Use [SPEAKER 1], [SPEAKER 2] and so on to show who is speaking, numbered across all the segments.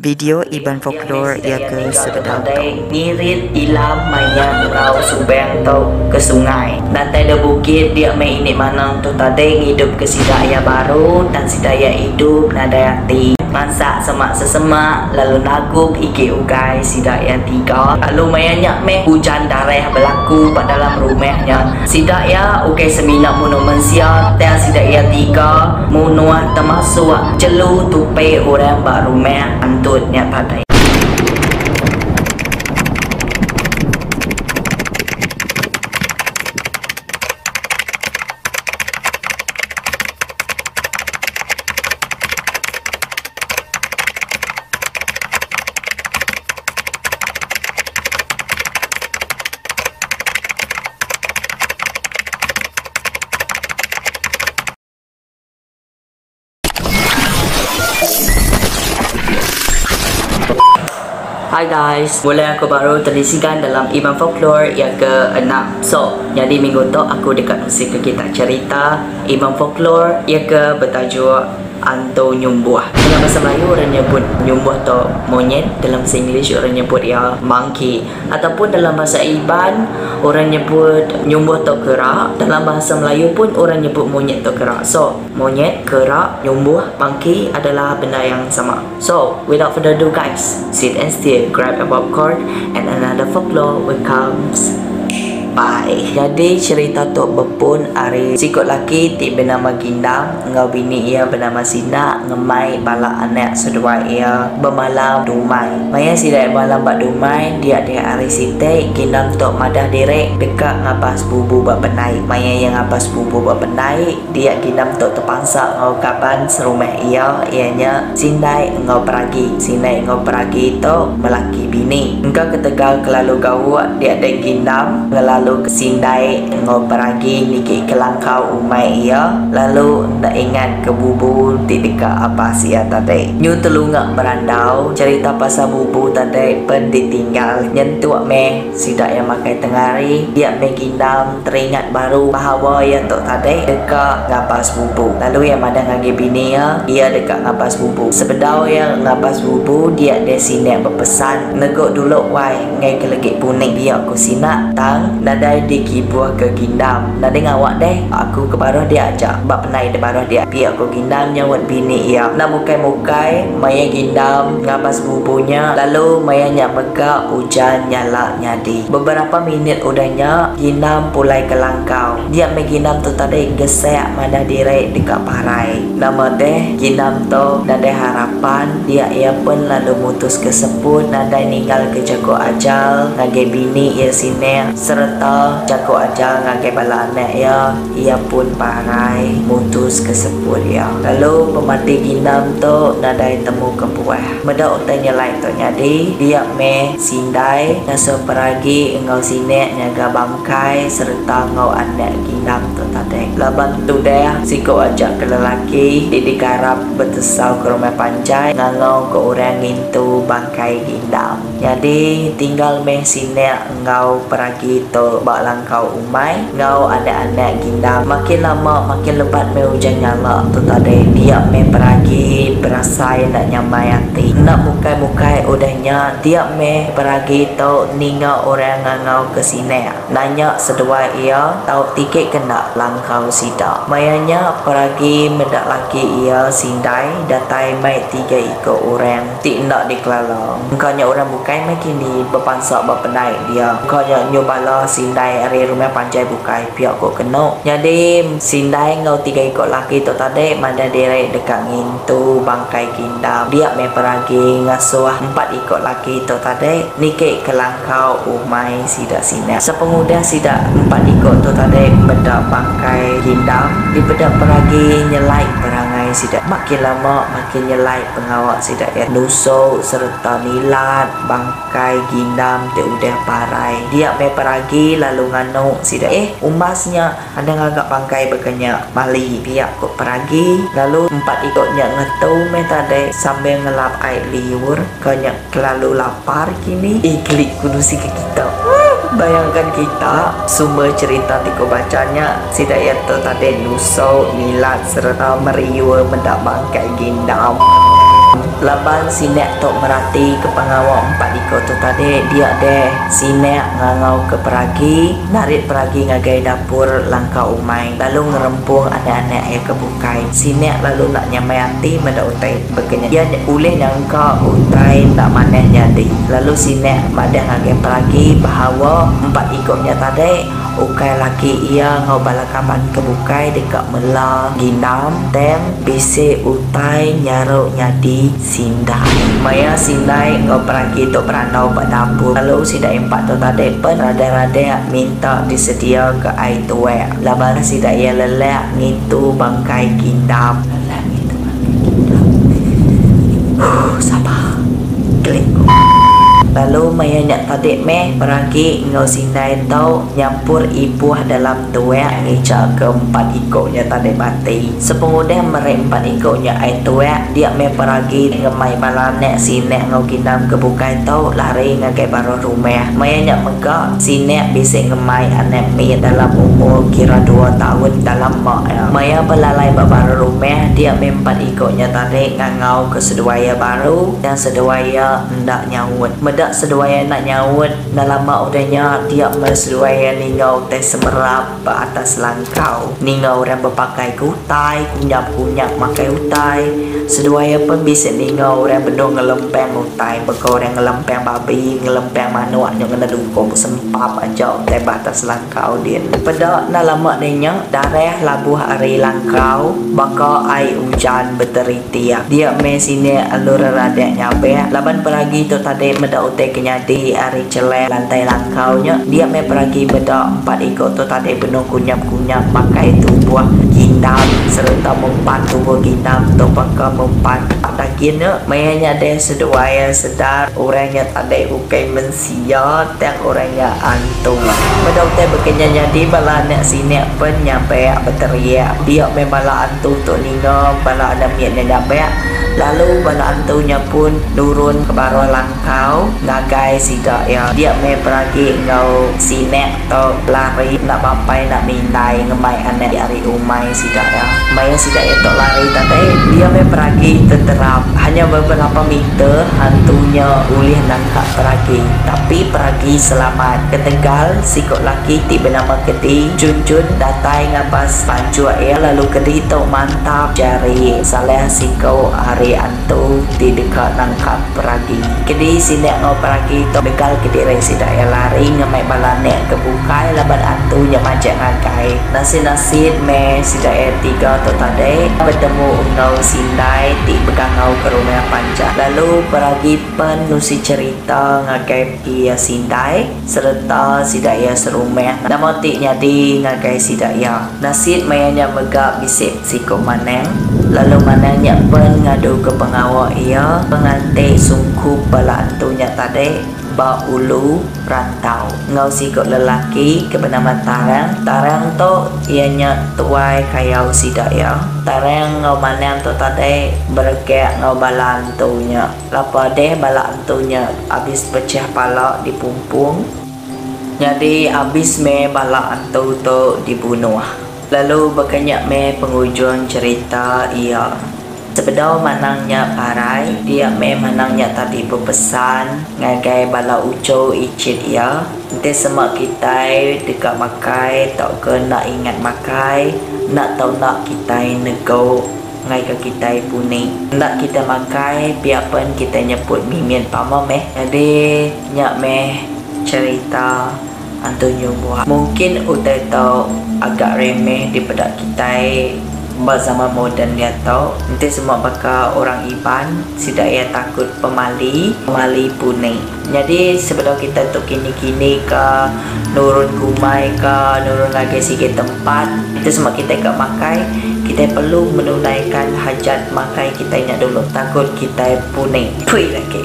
[SPEAKER 1] Video Iban Folklore ia ke sedang
[SPEAKER 2] Ngirit ilam maya ngau subeng tau ke sungai. Dan ada bukit dia main ini mana tu. Tadi hidup ke sidaya baru Dan sidaya hidup nada hati Masak semak sesemak Lalu naguk iki ugai Sidak yang tiga. Lalu mayanyak meh Hujan darah berlaku Pada dalam rumahnya. Sidak ya Ugai seminak muno mensia Dan sidak yang tiga. Munuah termasuk Celu tupai orang bak rumah Antutnya tadai Hi guys, boleh aku baru terisikan dalam Iban Folklore yang ke-6 So, jadi minggu tu aku dekat musik kita cerita Iban Folklore yang ke bertajuk Anto Nyumbuh Dalam bahasa Melayu orang nyebut Nyumbuh tu monyet. Dalam bahasa English orang nyebut ya monkey. Ataupun dalam bahasa Iban Orang nyebut Nyumbuh tu kerak. Dalam bahasa Melayu pun orang nyebut monyet tu kerak. So, monyet, kerak, nyumbuh, monkey adalah benda yang sama. So, without further ado guys Sit and still, grab a popcorn And another folklore will comes Bye. Jadi cerita tu berpun hari sikut laki ti bernama Gindam ngau bini ia bernama Sina ngemai bala anak sedua ia bermalam dumai. Maya sida malam bak dumai dia dia hari site Gindam tu madah direk dekat ngapas bubu bak benai. Maya yang ngapas bubu bak benai dia Gindam tu terpaksa ngau kapan serumah ia ianya Sindai ngau peragi. Sindai ngau peragi tu melaki bini. Engkau ketegal kelalu gawat dia ada Gindam ngelalu lalu kesindai ngoperagi niki kelangkau umai ia. Lalu nak ingat ke bubu dekat apa sia tadi nyu telungak berandau cerita pasal bubu tadi pen ditinggal. Nyentuak me sidak yang makai tengari. Dia me gindam teringat baru bahawa yang tok tadi dekat ngapas bubu. Lalu yang ada ngagi bini ya ia dekat ngapas bubu. Sebedau yang ngapas bubu dia de sini berpesan negok dulu wai ngai kelegit puning dia aku sinak tang nadai di kibuah ke gindam. Nadai ngawak deh? Aku ke baruh dia aja bak penai de baruh dia. Pi aku gindam nyawat bini ia. Na mukai mukai maya gindam ngabas bubunya. Lalu maya nya mega hujan nyala nyadi. Beberapa minit udahnya gindam pulai ke langkau. Dia me gindam tu tadi gesek mana direk dekat parai. Nama deh gindam tu nadai harapan. Dia ia pun lalu mutus ke seput nadai ninggal ke jago ajal. Ngagai bini ia sini serta jago aja ngagai bala anak ya. Ia pun parai mutus ke sepul ya. Lalu pemati ginam tu nadai temu ke buah meda utanya lain tu nyadi dia me sindai. Naso peragi engau sine nyaga bangkai serta ngau anak ginam tu tadi laban tu deh siko aja ke lelaki di digarap betesau ke rumah panjai ngangau ke orang itu bangkai gindam jadi tinggal me sine engau peragi tu bak langkau umai. Ngau ada anak ginda makin lama makin lebat me hujan nyala. Tu tadi dia me peragi berasa nak nyamai hati. Nak mukai-mukai udahnya. Dia me peragi tu ninga orang ngau ke sini. Nanya sedua ia tahu tiket kena langkau sida mayanya peragi mendak laki ia sindai datai mai tiga ikut orang. Tik nak dikelala engkaunya orang bukai makin ni berpansak berpenai dia. Engkaunya nyobala sindai hari rumah panjai bukai. Pihak kau kena jadi sindai ngau tiga ikut laki tu tadi mana direk dekat ngintu bangkai gindam dia me peragi ngasuh empat ikut laki tu tadi nike kelangkau umai sida sini sepenguda sida empat ikut tu tadi benda bangkai gindam di beda peragi nyelai perangai sida makin lama makin nyelai pengawak sida ya. Nuso serta nilat bangkai gindam te udah parai. Dia me peragi lalu nganu sida eh umasnya ada ngagak bangkai bekanya mali pihak kok peragi. Lalu empat ikutnya ngetu me tadi sambil ngelap air liur. Kanya terlalu lapar kini. Iklik kudusi ke kita. Bayangkan kita. Sumber cerita tiko bacanya. Sidayat tadi nuso, nilat serta meriwa mendak bangkai gindam Laban sinek tok merati ke pengawal empat iko tu tadi. Dia deh sinek ngangau ke peragi narik peragi ngagai dapur langkah umai. Lalu ngerempuh anak-anak air kebukai sinek lalu nak nyamai hati mendak utai begenya dia boleh nyangka utai tak maneh jadi lalu sinek madah ngagai peragi bahawa empat ikutnya tadi ukai laki ia ngau balakaman kebukai dekat mela ginam tem bisi utai nyaruk nyadi sindai. Maya sindai ngau pergi tu beranau pada dapur. Lalu sidai empat tu tadi pun rada-rada minta disedia ke air tuwe laban sidai ia lelak ngitu bangkai ginam lelak ngitu bangkai ginam sabar klik Lalu maya nak tadik meh peragi ngau sindai tau nyampur ibuah dalam tuak ngica ke empat ikutnya tadik mati. Sepengudah merek empat ikutnya ai tuak dia meh peragi ngemai balanek sinek ngau kinam ke bukai tau lari ngagai baru rumah. Maya nak megak sinek bisa ngemai anak mi dalam umur kira dua tahun dalam mak ya. Maya belalai baru rumah dia meh empat ikutnya tadik ngau ke seduaya baru dan seduaya ndak nyawut budak seduaya nak nyawut dalam mak udahnya dia berseduaya ningau teh semerap ke atas langkau. Ningau orang berpakai kutai kunyap-kunyap makai utai. Seduaya pun bisa ningau orang berdua ngelempeng utai bekau orang ngelempeng babi ngelempeng manuk yang kena dukung sempap aja teh atas langkau dia pada dalam mak dinya darah labuh hari langkau baka ai hujan berteriti dia mesine alur rada nyampe laban peragi tu tadi meda utai kenyadi hari celek lantai langkaunya dia me pergi beda empat ikut tu tadi penuh kunyap-kunyap pakai itu buah gindam serta mempan tubuh gindam tu pakai mempan. Takinnya mayanya dia seduaya sedar orangnya tadi ukai mensia tak orangnya antung. Beda utai berkenya jadi bala nak sini pun nyampe berteriak. Dia memang antung tu nino bala ada miat nyampe lalu bala antunya pun turun ke bawah langkau. Ngagai sida ya. Dia me pergi ngau sinek to lari nak sampai nak mindai ngemai anak dari umai sida ya. Mai sida itu lari tadi dia me pergi terterap hanya beberapa meter hantunya ulih nangkap pergi tapi pergi selamat. Ketegal si kok laki tiba nama kedi jun-jun datai ngapas pancu ya. Lalu kedi to mantap jari. Salah si kau hari antu di dekat nangkap pergi kedi sini ngau pergi to begal kedi rai si daya lari ngamai balane ke bukai laban antu nya majak ngakai nasi nasi me si daya tiga to tade bertemu ngau sindai ti begang ngau ke rumah panjang lalu pergi penusi cerita ngakai ia sindai serta si daya serumah nama ti nyadi ngakai si daya nasi mayanya megak bisik si maneng lalu mananya pun ngadu ke pengawal ia pengantin sungkup bala antunya tadi ba ulu rantau. Ngau si kok lelaki ke bernama Tarang Tarang tu ianya tuai kayau si daya Tarang ngau manang tu tadi berkek ngau bala antunya. Lapa deh bala antunya habis pecah pala di pumpung. Jadi habis me bala antu tu dibunuh lalu berkenyak me penghujung cerita ia Sebedau manangnya parai, dia me manangnya tadi berpesan ngagai bala uco icit ya. Nanti semak kita dekat makai, tak ke nak ingat makai, nak tahu nak kita nego ngai ke kita puni. Nak kita makai, biarpun kita nyebut mimin pama meh. Jadi nyak meh cerita Antonio buat. Mungkin utai tahu agak remeh di pedak kita zaman moden dia tahu nanti semua bakal orang Iban tidak ia takut pemali pemali puni jadi sebelum kita tu kini-kini ke nurun kumai ke nurun lagi sikit tempat itu semua kita ke makai. Kita perlu menunaikan hajat makai kita ingat dulu. Takut kita puni pui lagi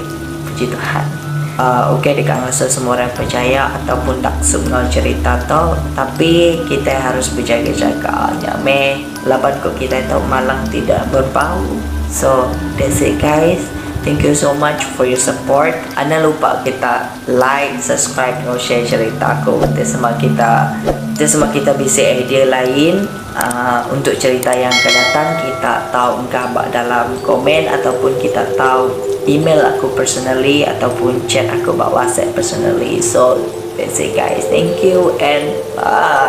[SPEAKER 2] puji Tuhan uh, okey dekat rasa semua orang percaya ataupun tak semua cerita tu tapi kita harus berjaga-jaga. Nyame laban kok kita tahu malang tidak berbau. So that's it guys Thank you so much for your support. Ana lupa kita like, subscribe, no share cerita aku. Nanti sama kita, nanti sama kita bisa idea lain uh, untuk cerita yang akan datang. Kita tahu engkau dalam komen ataupun kita tahu email aku personally ataupun chat aku bawa WhatsApp personally. So that's it guys. Thank you and bye.